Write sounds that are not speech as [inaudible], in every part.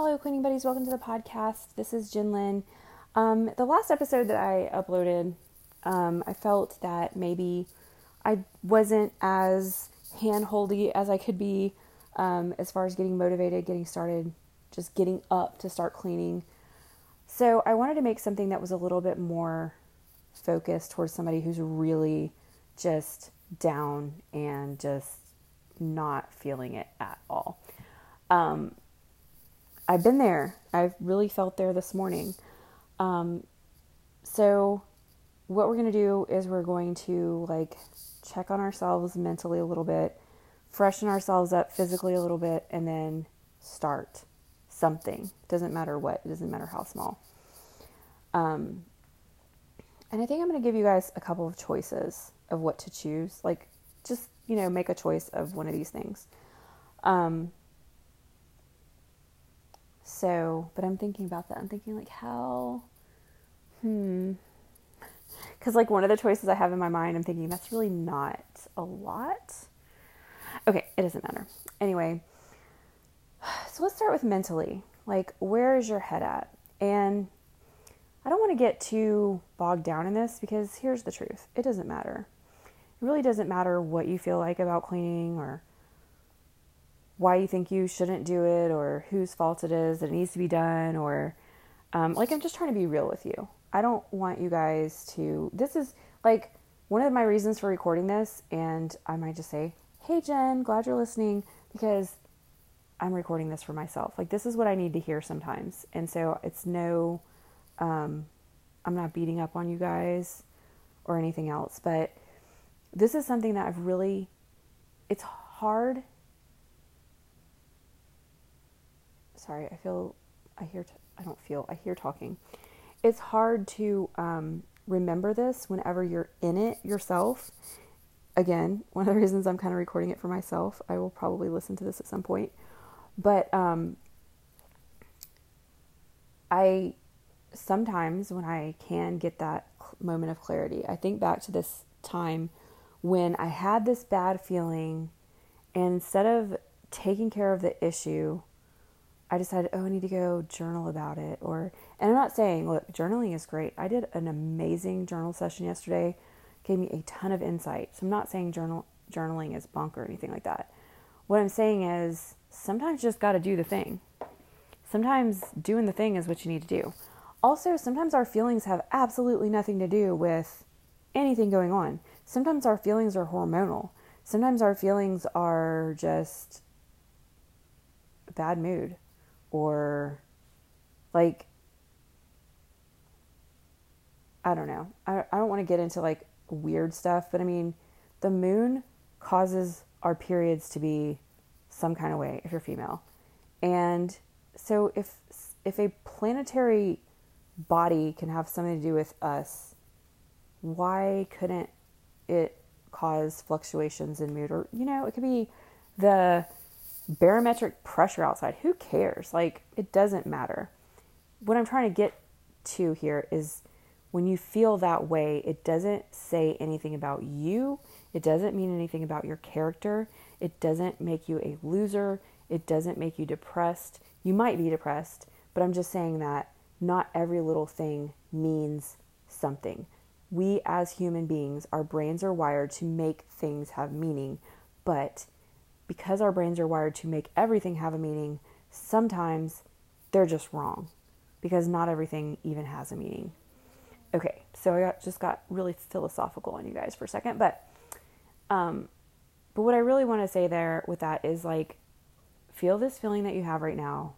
Hello, cleaning buddies. Welcome to the podcast. This is Jin Lin. Um, the last episode that I uploaded, um, I felt that maybe I wasn't as handholdy as I could be um, as far as getting motivated, getting started, just getting up to start cleaning. So I wanted to make something that was a little bit more focused towards somebody who's really just down and just not feeling it at all. Um, I've been there. I've really felt there this morning. Um, so, what we're going to do is we're going to like check on ourselves mentally a little bit, freshen ourselves up physically a little bit, and then start something. Doesn't matter what, it doesn't matter how small. Um, and I think I'm going to give you guys a couple of choices of what to choose. Like, just, you know, make a choice of one of these things. Um, so, but I'm thinking about that. I'm thinking, like, how, hmm. Because, like, one of the choices I have in my mind, I'm thinking that's really not a lot. Okay, it doesn't matter. Anyway, so let's start with mentally. Like, where is your head at? And I don't want to get too bogged down in this because here's the truth it doesn't matter. It really doesn't matter what you feel like about cleaning or why you think you shouldn't do it or whose fault it is that it needs to be done or um, like I'm just trying to be real with you. I don't want you guys to. This is like one of my reasons for recording this, and I might just say, "Hey Jen, glad you're listening," because I'm recording this for myself. Like this is what I need to hear sometimes, and so it's no um, I'm not beating up on you guys or anything else, but this is something that I've really, it's hard. Sorry, I feel, I hear, t- I don't feel, I hear talking. It's hard to um, remember this whenever you're in it yourself. Again, [laughs] one of the reasons I'm kind of recording it for myself. I will probably listen to this at some point. But um, I sometimes when I can get that moment of clarity, I think back to this time when I had this bad feeling, and instead of taking care of the issue, I decided, oh, I need to go journal about it. Or, and I'm not saying, look, journaling is great. I did an amazing journal session yesterday, gave me a ton of insight. So I'm not saying journal journaling is bunk or anything like that. What I'm saying is sometimes you just got to do the thing. Sometimes doing the thing is what you need to do. Also, sometimes our feelings have absolutely nothing to do with anything going on. Sometimes our feelings are hormonal. Sometimes our feelings are just bad mood or like I don't know. I, I don't want to get into like weird stuff, but I mean, the moon causes our periods to be some kind of way if you're female. And so if if a planetary body can have something to do with us, why couldn't it cause fluctuations in mood? Or, you know, it could be the barometric pressure outside. Who cares? Like, it doesn't matter. What I'm trying to get to here is when you feel that way, it doesn't say anything about you. It doesn't mean anything about your character. It doesn't make you a loser. It doesn't make you depressed. You might be depressed, but I'm just saying that not every little thing means something. We as human beings, our brains are wired to make things have meaning, but because our brains are wired to make everything have a meaning, sometimes they're just wrong because not everything even has a meaning. Okay, so I got, just got really philosophical on you guys for a second, but um, but what I really want to say there with that is like, feel this feeling that you have right now,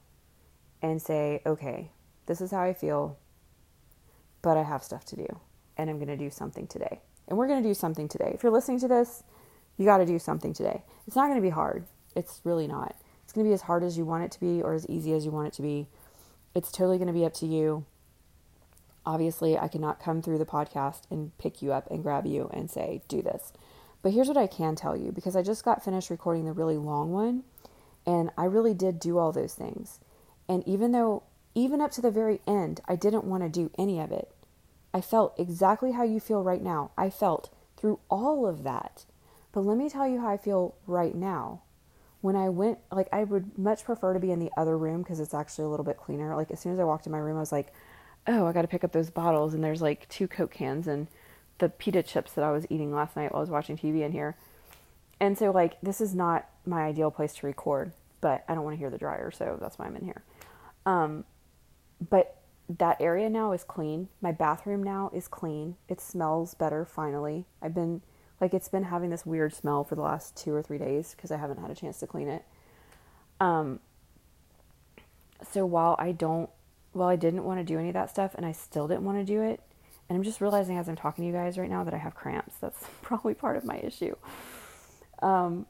and say, okay, this is how I feel, but I have stuff to do and I'm going to do something today. And we're going to do something today. If you're listening to this, you got to do something today. It's not going to be hard. It's really not. It's going to be as hard as you want it to be or as easy as you want it to be. It's totally going to be up to you. Obviously, I cannot come through the podcast and pick you up and grab you and say, do this. But here's what I can tell you because I just got finished recording the really long one and I really did do all those things. And even though even up to the very end, I didn't want to do any of it. I felt exactly how you feel right now. I felt through all of that. But let me tell you how I feel right now. when I went, like, I would much prefer to be in the other room because it's actually a little bit cleaner. Like, as soon as I walked in my room, I was like, oh, I got to pick up those bottles. And there's like two Coke cans and the pita chips that I was eating last night while I was watching TV in here. And so, like, this is not my ideal place to record, but I don't want to hear the dryer, so that's why I'm in here. Um, but that area now is clean. My bathroom now is clean. It smells better finally. I've been like it's been having this weird smell for the last 2 or 3 days because I haven't had a chance to clean it. Um so while I don't while I didn't want to do any of that stuff and I still didn't want to do it, and I'm just realizing as I'm talking to you guys right now that I have cramps. That's [laughs] probably part of my issue. Um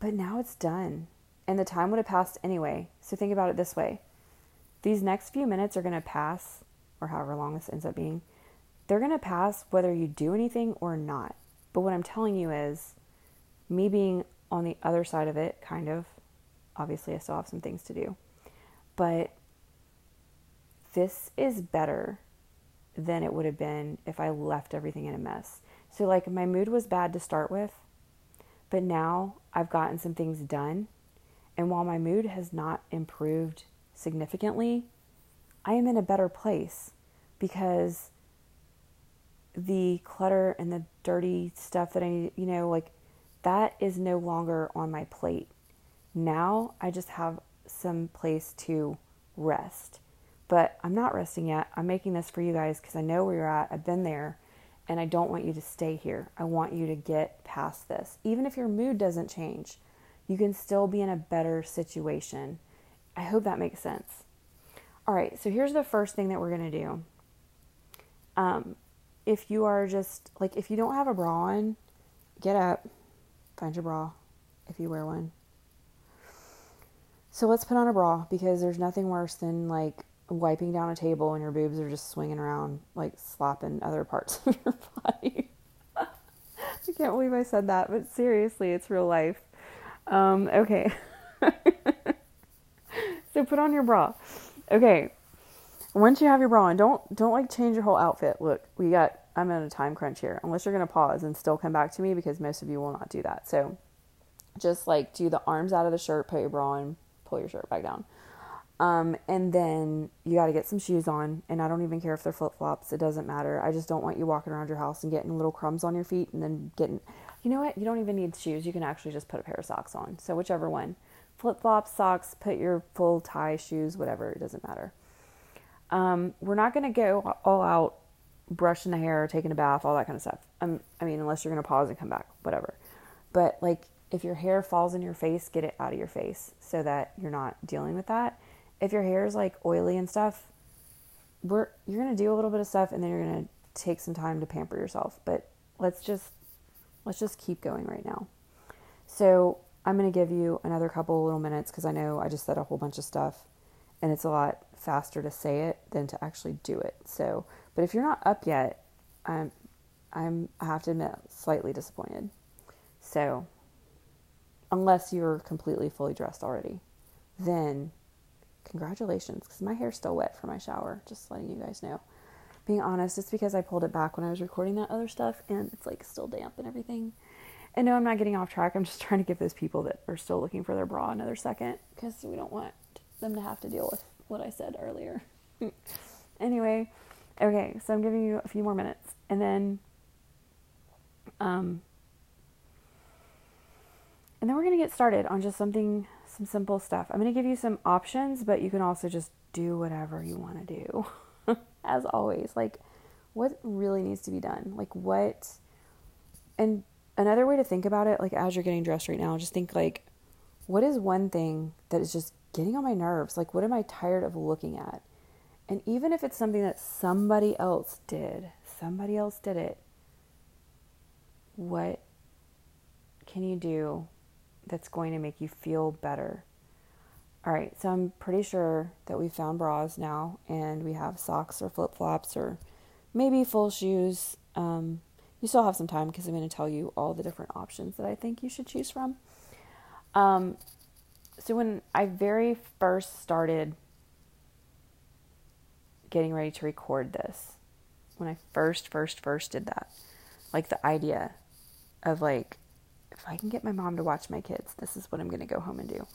but now it's done. And the time would have passed anyway. So think about it this way these next few minutes are going to pass, or however long this ends up being, they're going to pass whether you do anything or not. But what I'm telling you is, me being on the other side of it, kind of, obviously, I still have some things to do, but this is better than it would have been if I left everything in a mess. So, like, my mood was bad to start with, but now I've gotten some things done. And while my mood has not improved significantly, I am in a better place because the clutter and the dirty stuff that I you know, like that is no longer on my plate. Now I just have some place to rest. But I'm not resting yet. I'm making this for you guys because I know where you're at. I've been there and I don't want you to stay here. I want you to get past this. Even if your mood doesn't change, you can still be in a better situation I hope that makes sense. All right, so here's the first thing that we're going to do. Um, if you are just like, if you don't have a bra on, get up, find your bra if you wear one. So let's put on a bra because there's nothing worse than like wiping down a table and your boobs are just swinging around, like slapping other parts [laughs] of your body. [laughs] I can't believe I said that, but seriously, it's real life. Um, okay. [laughs] So put on your bra. Okay. Once you have your bra on, don't don't like change your whole outfit. Look, we got I'm in a time crunch here. Unless you're gonna pause and still come back to me because most of you will not do that. So just like do the arms out of the shirt, put your bra on, pull your shirt back down. Um, and then you got to get some shoes on, and I don't even care if they're flip flops. It doesn't matter. I just don't want you walking around your house and getting little crumbs on your feet, and then getting, you know what? You don't even need shoes. You can actually just put a pair of socks on. So whichever one flip flops, socks, put your full tie, shoes, whatever, it doesn't matter. Um, we're not going to go all out brushing the hair, taking a bath, all that kind of stuff. Um, I mean, unless you're going to pause and come back, whatever. But like, if your hair falls in your face, get it out of your face so that you're not dealing with that. If your hair is like oily and stuff, we're you're gonna do a little bit of stuff and then you're gonna take some time to pamper yourself. But let's just let's just keep going right now. So I'm going to give you another couple little minutes because I know I just said a whole bunch of stuff and it's a lot faster to say it than to actually do it. So, but if you're not up yet, I'm, I'm, I have to admit, slightly disappointed. So, unless you're completely fully dressed already, then congratulations because my hair's still wet from my shower, just letting you guys know. Being honest, it's because I pulled it back when I was recording that other stuff and it's like still damp and everything. And no, I'm not getting off track. I'm just [laughs] trying to give those people that are still looking for their bra another second because we don't want them to have to deal with what I said earlier. anyway, okay, so I'm giving you a few more minutes and then um and then we're going to get started on just something some simple stuff. I'm going to give you some options, but you can also just do whatever you want to do. [laughs] As always, like what really needs to be done? Like what and another way to think about it, like as you're getting dressed right now, just think like, what is one thing that is just getting on my nerves? Like, what am I tired of looking at? And even if it's something that somebody else did, somebody else did it, what can you do that's going to make you feel better? All right, so I'm pretty sure that we found bras now and we have socks or flip flops or maybe full shoes. Um, you still have some time because I'm going to tell you all the different options that I think you should choose from. Um, so when I very first started getting ready to record this, when I first, first, first did that, like the idea of like if I can get my mom to watch my kids, this is what I'm going to go home and do.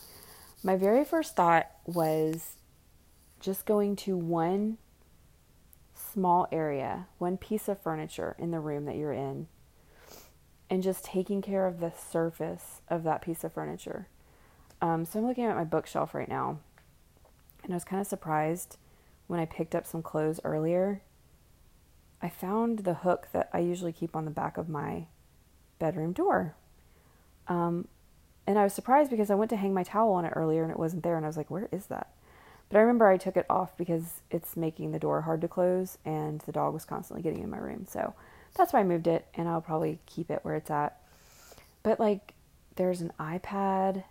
My very first thought was just going to one small area, one piece of furniture in the room that you're in, and just taking care of the surface of that piece of furniture. Um, so I'm looking at my bookshelf right now, and I was kind of surprised when I picked up some clothes earlier. I found the hook that I usually keep on the back of my bedroom door. Um, and I was surprised because I went to hang my towel on it earlier and it wasn't there. And I was like, where is that? But I remember I took it off because it's making the door hard to close and the dog was constantly getting in my room. So that's why I moved it and I'll probably keep it where it's at. But like, there's an iPad,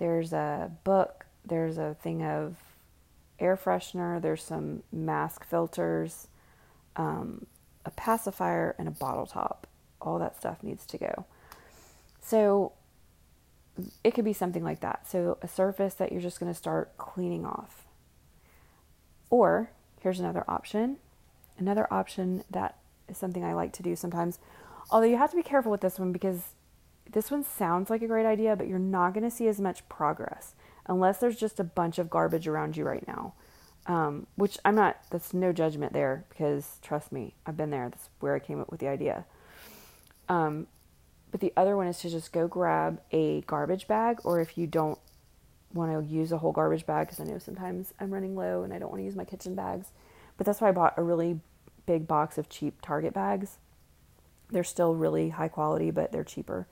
there's a book, there's a thing of air freshener, there's some mask filters, um, a pacifier, and a bottle top. All that stuff needs to go. So it could be something like that. So a surface that you're just going to start cleaning off. Or here's another option. Another option that is something I like to do sometimes. Although you have to be careful with this one because this one sounds like a great idea, but you're not going to see as much progress unless there's just a bunch of garbage around you right now. Um, which I'm not, that's no judgment there because trust me, I've been there. That's where I came up with the idea. Um, but the other one is to just go grab a garbage bag, or if you don't want to use a whole garbage bag, because I know sometimes I'm running low and I don't want to use my kitchen bags. But that's why I bought a really big box of cheap Target bags. They're still really high quality, but they're cheaper.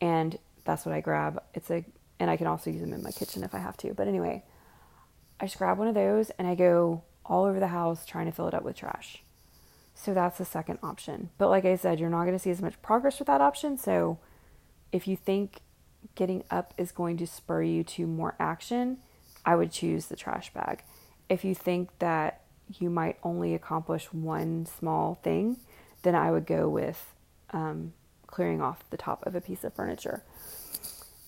And that's what I grab. It's a, and I can also use them in my kitchen if I have to. But anyway, I just grab one of those and I go all over the house trying to fill it up with trash. So that's the second option. But like I said, you're not going to see as much progress with that option. So if you think getting up is going to spur you to more action, I would choose the trash bag. If you think that you might only accomplish one small thing, then I would go with um, clearing off the top of a piece of furniture.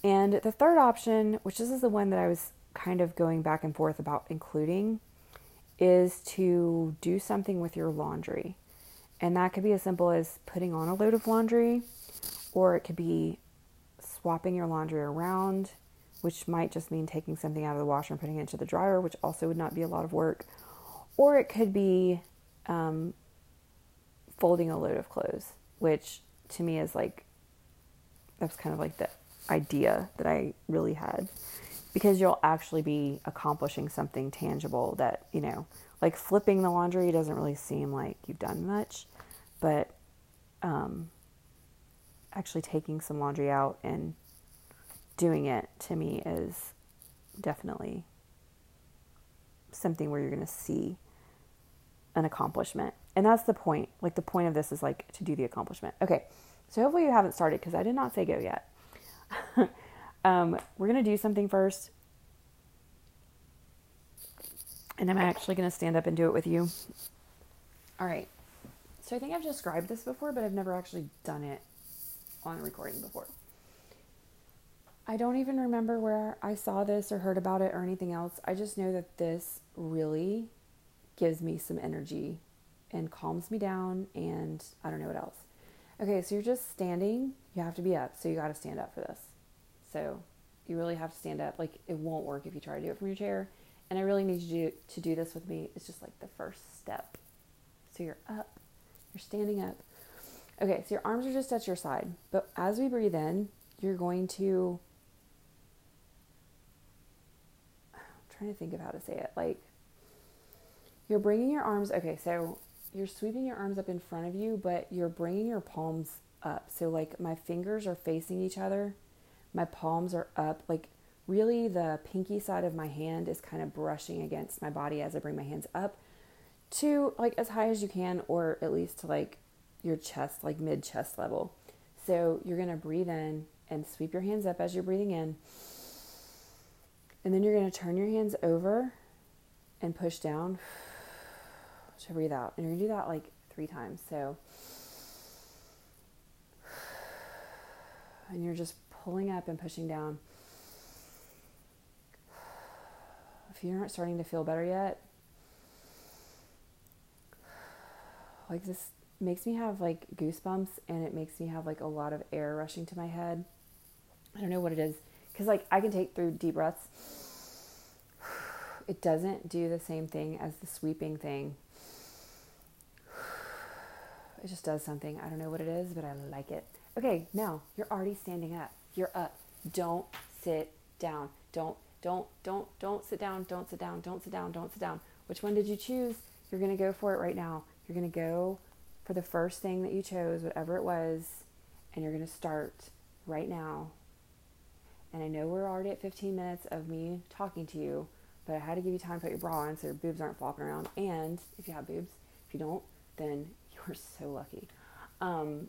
And the third option, which this is the one that I was kind of going back and forth about including, is to do something with your laundry. And that could be as simple as putting on a load of laundry, or it could be swapping your laundry around, which might just mean taking something out of the washer and putting it into the dryer, which also would not be a lot of work. Or it could be um, folding a load of clothes, which to me is like, that's kind of like the idea that I really had because you'll actually be accomplishing something tangible that, you know, like flipping the laundry doesn't really seem like you've done much, but um, actually taking some laundry out and doing it to me is definitely something where you're going to see an accomplishment. And that's the point. Like the point of this is like to do the accomplishment. Okay. So hopefully you haven't started because I did not say go yet. [laughs] Um, we're to do something first. And I'm actually to stand up and do it with you. All right. So I think I've described this before, but I've never actually done it on a recording before. I don't even remember where I saw this or heard about it or anything else. I just know that this really gives me some energy and calms me down, and I don't know what else. Okay, so you're just standing. You have to be up, so you got to stand up for this. So you really have to stand up. Like it won't work if you try to do it from your chair. And I really need you to, to do this with me. It's just like the first step. So you're up, you're standing up. Okay, so your arms are just at your side. But as we breathe in, you're going to. I'm trying to think of how to say it. Like, you're bringing your arms. Okay, so you're sweeping your arms up in front of you, but you're bringing your palms up. So, like, my fingers are facing each other my palms are up. Like, really, the pinky side of my hand is kind of brushing against my body as I bring my hands up to like as high as you can, or at least to like your chest, like mid chest level. So, you're to breathe in and sweep your hands up as you're breathing in. And then you're to turn your hands over and push down to breathe out. And you're going to do that like three times. So, and you're just pulling up and pushing down. If you're not starting to feel better yet, like this, makes me have like goosebumps and it makes me have like a lot of air rushing to my head. I don't know what it is because like I can take through deep breaths. It doesn't do the same thing as the sweeping thing. It just does something. I don't know what it is, but I like it. Okay, now you're already standing up. You're up. Don't sit down. Don't don't don't don't sit down. Don't sit down. Don't sit down. Don't sit down. Which one did you choose? You're going to go for it right now. You're going to go for the first thing that you chose, whatever it was, and you're going to start right now. And I know we're already at 15 minutes of me talking to you, but I had to give you time to put your bra on so your boobs aren't flopping around. And if you have boobs, if you don't, then [laughs] you're so lucky. Um,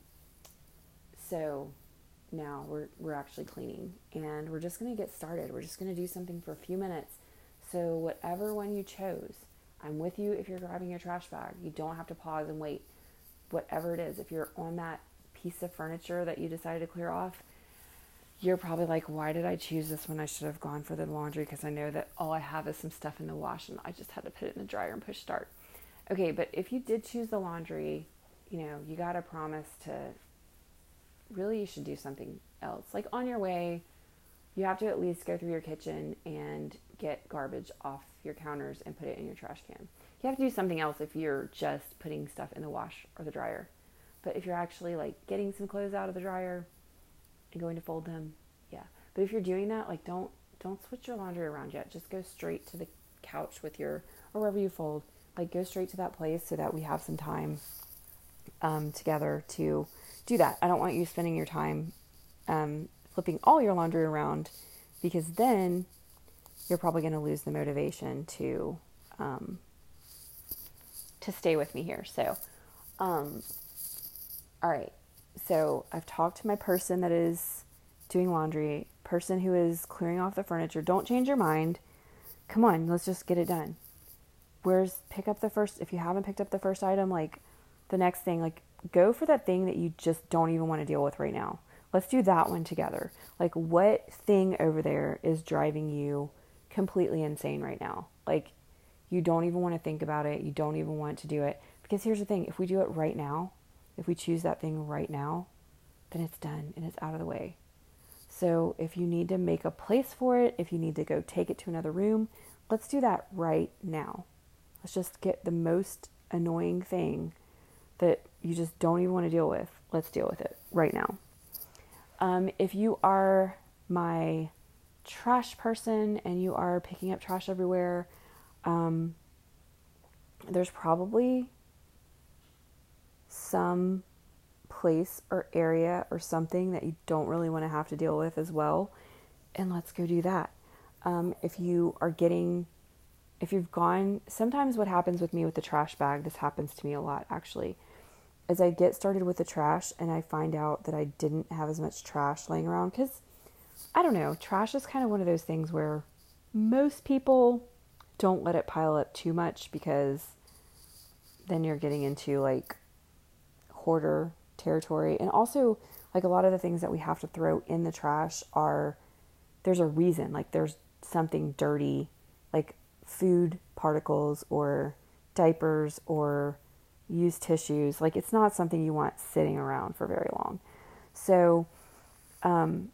so now we're, we're actually cleaning and we're just going to get started. We're just going to do something for a few minutes. So, whatever one you chose, I'm with you if you're grabbing your trash bag. You don't have to pause and wait whatever it is, if you're on that piece of furniture that you decided to clear off, you're probably like, why did I choose this when I should have gone for the laundry? Because I know that all I have is some stuff in the wash and I just had to put it in the dryer and push start. Okay, but if you did choose the laundry, you know, you got to promise to really, you should do something else. Like on your way, you have to at least go through your kitchen and get garbage off your counters and put it in your trash can. You have to do something else if you're just putting stuff in the wash or the dryer. But if you're actually like getting some clothes out of the dryer and going to fold them, yeah. But if you're doing that, like don't don't switch your laundry around yet. Just go straight to the couch with your or wherever you fold. Like go straight to that place so that we have some time um, together to do that. I don't want you spending your time um, flipping all your laundry around because then you're probably going to lose the motivation to um, to stay with me here. So, um, all right. So I've talked to my person that is doing laundry, person who is clearing off the furniture. Don't change your mind. Come on, let's just get it done. Where's pick up the first? If you haven't picked up the first item, like the next thing, like go for that thing that you just don't even want to deal with right now. Let's do that one together. Like, what thing over there is driving you completely insane right now? Like, you don't even want to think about it. You don't even want to do it. Because here's the thing if we do it right now, if we choose that thing right now, then it's done and it's out of the way. So if you need to make a place for it, if you need to go take it to another room, let's do that right now. Let's just get the most annoying thing that you just don't even want to deal with. Let's deal with it right now. Um, if you are my trash person and you are picking up trash everywhere, um, there's probably some place or area or something that you don't really want to have to deal with as well. And let's go do that. Um, if you are getting, if you've gone, sometimes what happens with me with the trash bag, this happens to me a lot actually, is I get started with the trash and I find out that I didn't have as much trash laying around because I don't know, trash is kind of one of those things where most people don't let it pile up too much because then you're getting into like hoarder territory. And also, like a lot of the things that we have to throw in the trash are there's a reason, like there's something dirty, like food particles or diapers or used tissues. Like it's not something you want sitting around for very long. So, um,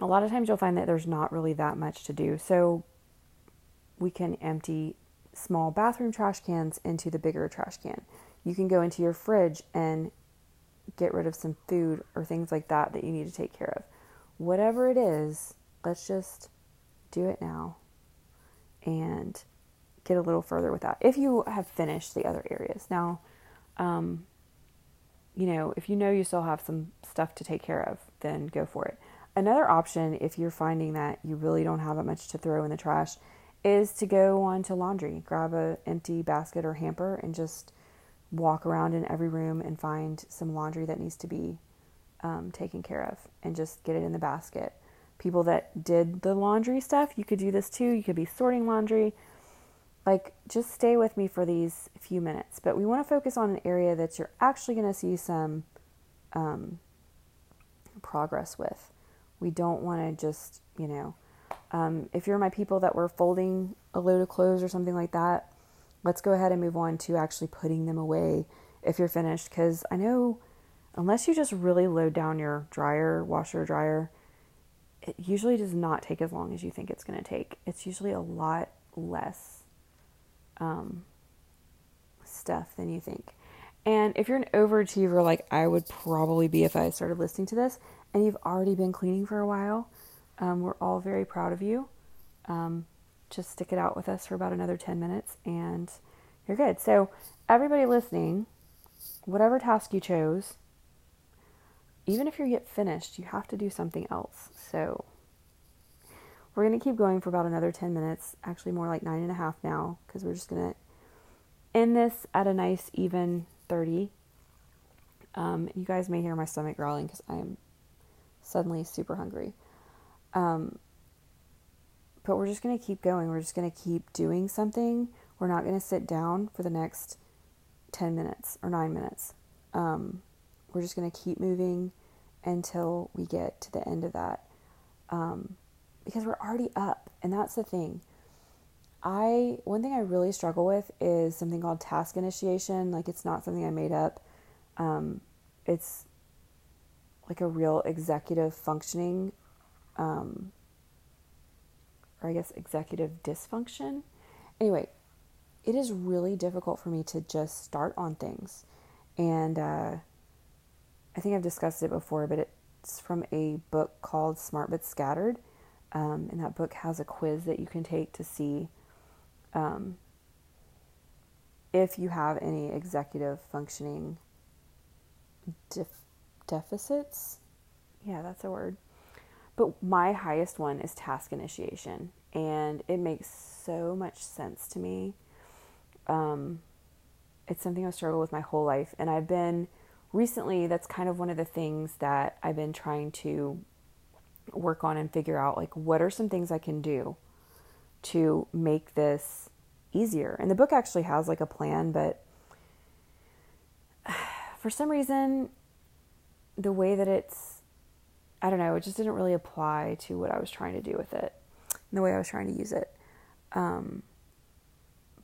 a lot of times you'll find that there's not really that much to do. So, we can empty small bathroom trash cans into the bigger trash can. You can go into your fridge and get rid of some food or things like that that you need to take care of. Whatever it is, let's just do it now and get a little further with that. If you have finished the other areas. Now, um, you know, if you know you still have some stuff to take care of, then go for it. Another option, if you're finding that you really don't have that much to throw in the trash, is to go on to laundry. Grab a empty basket or hamper and just walk around in every room and find some laundry that needs to be um, taken care of and just get it in the basket. People that did the laundry stuff, you could do this too. You could be sorting laundry. Like, just stay with me for these few minutes. But we want to focus on an area that you're actually going to see some um, progress with. We don't want to just, you know, um, if you're my people that were folding a load of clothes or something like that, let's go ahead and move on to actually putting them away if you're finished because I know unless you just really load down your dryer, washer, dryer, it usually does not take as long as you think it's going to take. It's usually a lot less um, stuff than you think. And if you're an overachiever, like I would probably be if I started listening to this, and you've already been cleaning for a while, um, we're all very proud of you. Um, just stick it out with us for about another 10 minutes and you're good. So, everybody listening, whatever task you chose, even if you get finished, you have to do something else. So, we're going to keep going for about another 10 minutes, actually, more like nine and a half now, because we're just going to end this at a nice, even 30. Um, you guys may hear my stomach growling because I am suddenly super hungry. Um, but we're just going to keep going. We're just going to keep doing something. We're not going to sit down for the next 10 minutes or nine minutes. Um, we're just going to keep moving until we get to the end of that. Um, because we're already up, and that's the thing. I one thing I really struggle with is something called task initiation. Like it's not something I made up. Um, it's like a real executive functioning, um, or I guess executive dysfunction. Anyway, it is really difficult for me to just start on things, and uh, I think I've discussed it before, but it's from a book called Smart but Scattered. Um, and that book has a quiz that you can take to see um, if you have any executive functioning def- deficits. Yeah, that's a word. But my highest one is task initiation, and it makes so much sense to me. Um, it's something I've struggled with my whole life, and I've been recently. That's kind of one of the things that I've been trying to work on and figure out. Like, what are some things I can do to make this easier. And the book actually has like a plan, but [sighs] for some reason, the way that it's, I don't know, it just didn't really apply to what I was trying to do with it and the way I was trying to use it. Um,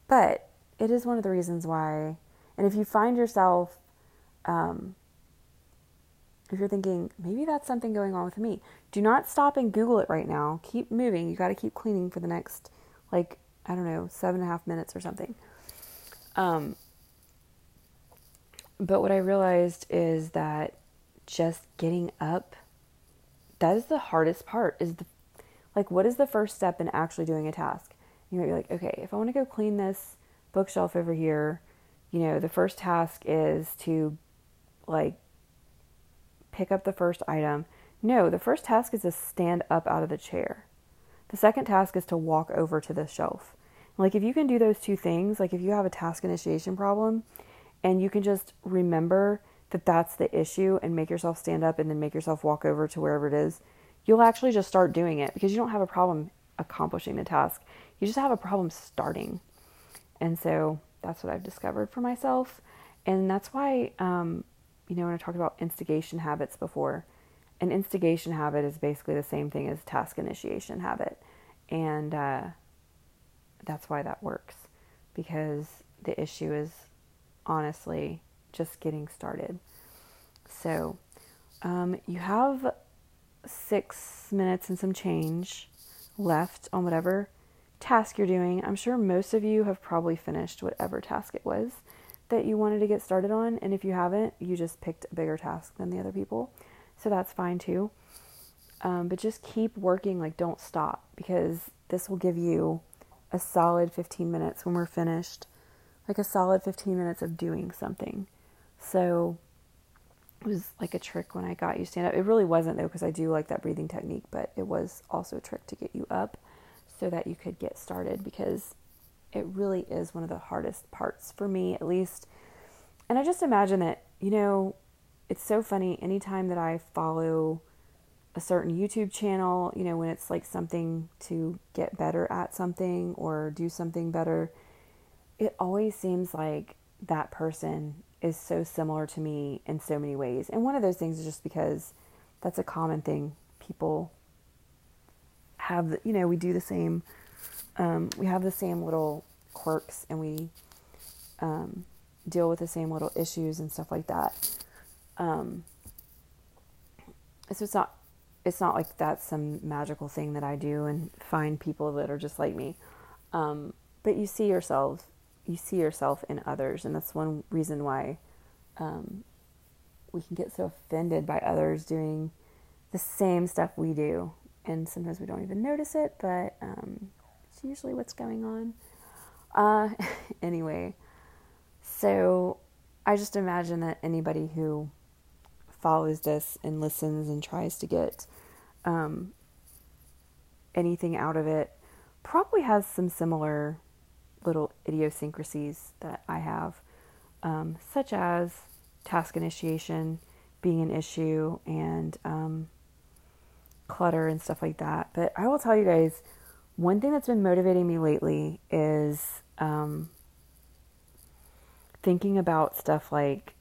but it is one of the reasons why, and if you find yourself, um, if you're thinking, maybe that's something going on with me, do not stop and Google it right now. Keep moving. You got to keep cleaning for the next, like, I don't know, seven and a half minutes or something. Um, but what I realized is that just getting up, that is the hardest part. Is the like, what is the first step in actually doing a task? You might be like, okay, if I want to go clean this bookshelf over here, you know, the first task is to like pick up the first item. No, the first task is to stand up out of the chair. The second task is to walk over to the shelf. Like, if you can do those two things, like if you have a task initiation problem and you can just remember that that's the issue and make yourself stand up and then make yourself walk over to wherever it is, you'll actually just start doing it because you don't have a problem accomplishing the task. You just have a problem starting. And so that's what I've discovered for myself. And that's why, um, you know, when I talked about instigation habits before, an instigation habit is basically the same thing as task initiation habit. And uh, that's why that works because the issue is honestly just getting started. So um, you have six minutes and some change left on whatever task you're doing. I'm sure most of you have probably finished whatever task it was that you wanted to get started on. And if you haven't, you just picked a bigger task than the other people. So that's fine too. Um, but just keep working, like, don't stop because this will give you a solid 15 minutes when we're finished, like a solid 15 minutes of doing something. So it was like a trick when I got you stand up. It really wasn't though, because I do like that breathing technique, but it was also a trick to get you up so that you could get started because it really is one of the hardest parts for me, at least. And I just imagine that, you know, it's so funny anytime that I follow a certain YouTube channel, you know, when it's like something to get better at something or do something better, it always seems like that person is so similar to me in so many ways. And one of those things is just because that's a common thing. People have, you know, we do the same, um, we have the same little quirks and we, um, deal with the same little issues and stuff like that. Um, so it's not it's not like that's some magical thing that I do and find people that are just like me. Um, but you see yourself you see yourself in others, and that's one reason why um, we can get so offended by others doing the same stuff we do, and sometimes we don't even notice it, but um, it's usually what's going on. Uh, [laughs] anyway, so I just imagine that anybody who follows this and listens and tries to get um, anything out of it probably has some similar little idiosyncrasies that I have, um, such as task initiation being an issue and um, clutter and stuff like that. But I will tell you guys, one thing that's been motivating me lately is um, thinking about stuff like,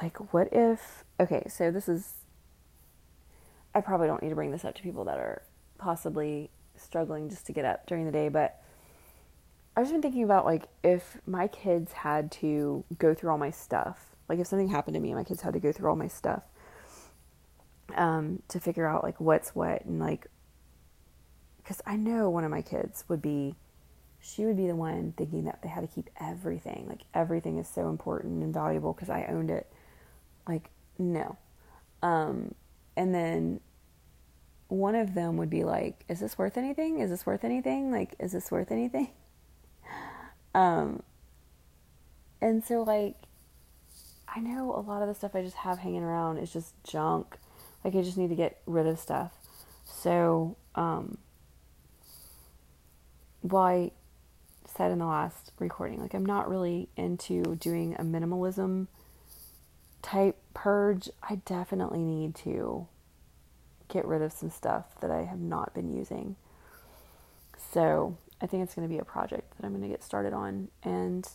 like what if? Okay, so this is. I probably don't need to bring this up to people that are possibly struggling just to get up during the day, but I've just been thinking about like if my kids had to go through all my stuff, like if something happened to me and my kids had to go through all my stuff um, to figure out like what's what and like, because I know one of my kids would be, she would be the one thinking that they had to keep everything, like everything is so important and valuable because I owned it. Like, no. Um, and then one of them would be like, Is this worth anything? Is this worth anything? Like, is this worth anything? [laughs] Um, and so, like, I know a lot of the stuff I just have hanging around is just junk. Like, I just need to get rid of stuff. So, um, well, I said in the last recording, like, I'm not really into doing a minimalism type purge. I definitely need to get rid of some stuff that I have not been using. So I think it's going to be a project that I'm going to get started on. And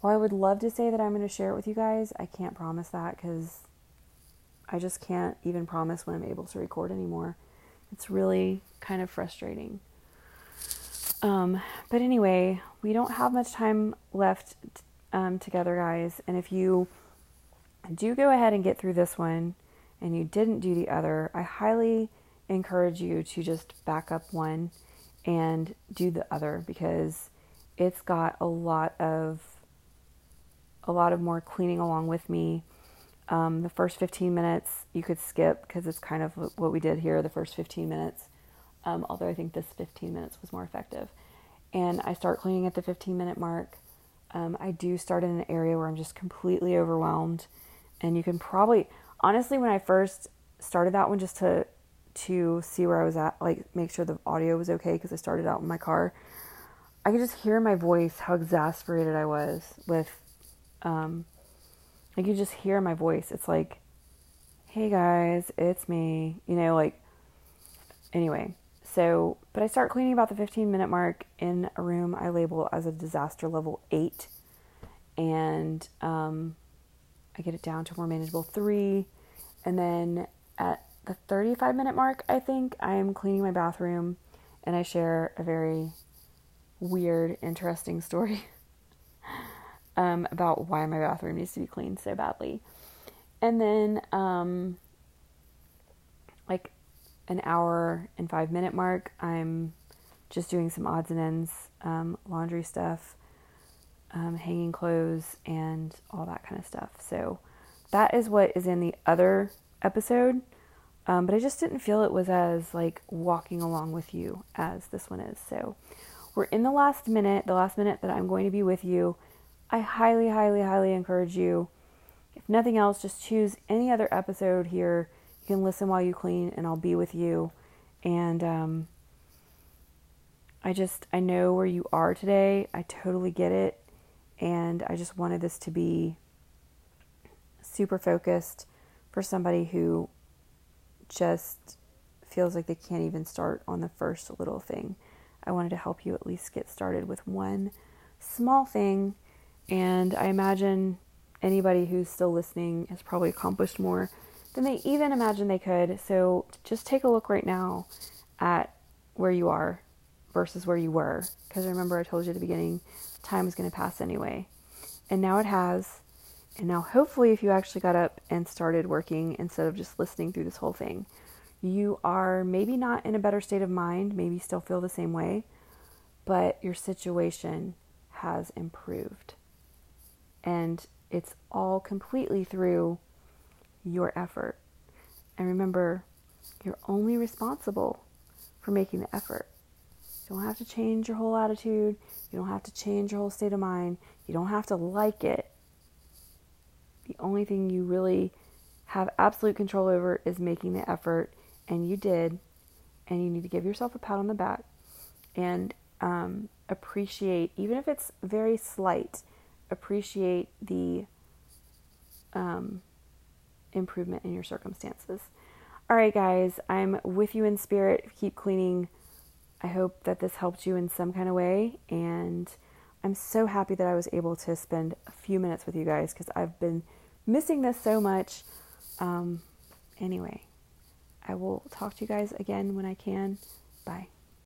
while I would love to say that I'm going to share it with you guys, I can't promise that because I just can't even promise when I'm able to record anymore. It's really kind of frustrating. Um, but anyway, we don't have much time left um, together, guys. And if you do go ahead and get through this one, and you didn't do the other, I highly encourage you to just back up one and do the other because it's got a lot of a lot of more cleaning along with me. Um, the first 15 minutes you could skip because it's kind of what we did here the first 15 minutes. Um, although I think this 15 minutes was more effective. And I start cleaning at the 15 minute mark. Um, I do start in an area where I'm just completely overwhelmed. And you can probably, honestly, when I first started that one, just to to see where I was at, like make sure the audio was okay because I started out in my car. I could just hear my voice how exasperated I was with, um, like you just hear my voice. It's like, hey guys, it's me. You know, like. Anyway, so but I start cleaning about the 15 minute mark in a room I label as a disaster level eight, and um, I get it down to more manageable three. And then at the 35 minute mark, I think, I am cleaning my bathroom and I share a very weird, interesting story [laughs] um, about why my bathroom needs to be cleaned so badly. And then, um, like an hour and five minute mark, I'm just doing some odds and ends, um, laundry stuff, um, hanging clothes, and all that kind of stuff. So that is what is in the other episode. Um, but I just didn't feel it was as like walking along with you as this one is. So we're in the last minute, the last minute that I'm going to be with you. I highly, highly, highly encourage you. If nothing else, just choose any other episode here. You can listen while you clean, and I'll be with you. And um, I just, I know where you are today. I totally get it. And I just wanted this to be super focused for somebody who just feels like they can't even start on the first little thing. I wanted to help you at least get started with one small thing. And I imagine anybody who's still listening has probably accomplished more than they even imagined they could. So just take a look right now at where you are versus where you were. Because remember, I told you at the beginning, time is going to pass anyway. And now it has. And now, hopefully, if you actually got up and started working instead of just listening through this whole thing, you are maybe not in a better state of mind, maybe still feel the same way, but your situation has improved. And it's all completely through your effort. And remember, you're only responsible for making the effort. You don't have to change your whole attitude. You don't have to change your whole state of mind. You don't have to like it. The only thing you really have absolute control over is making the effort, and you did. And you need to give yourself a pat on the back and um, appreciate, even if it's very slight, appreciate the um, improvement in your circumstances. All right, guys, I'm with you in spirit. Keep cleaning. I hope that this helped you in some kind of way. And I'm so happy that I was able to spend a few minutes with you guys because I've been missing this so much. Um, anyway, I will talk to you guys again when I can. Bye.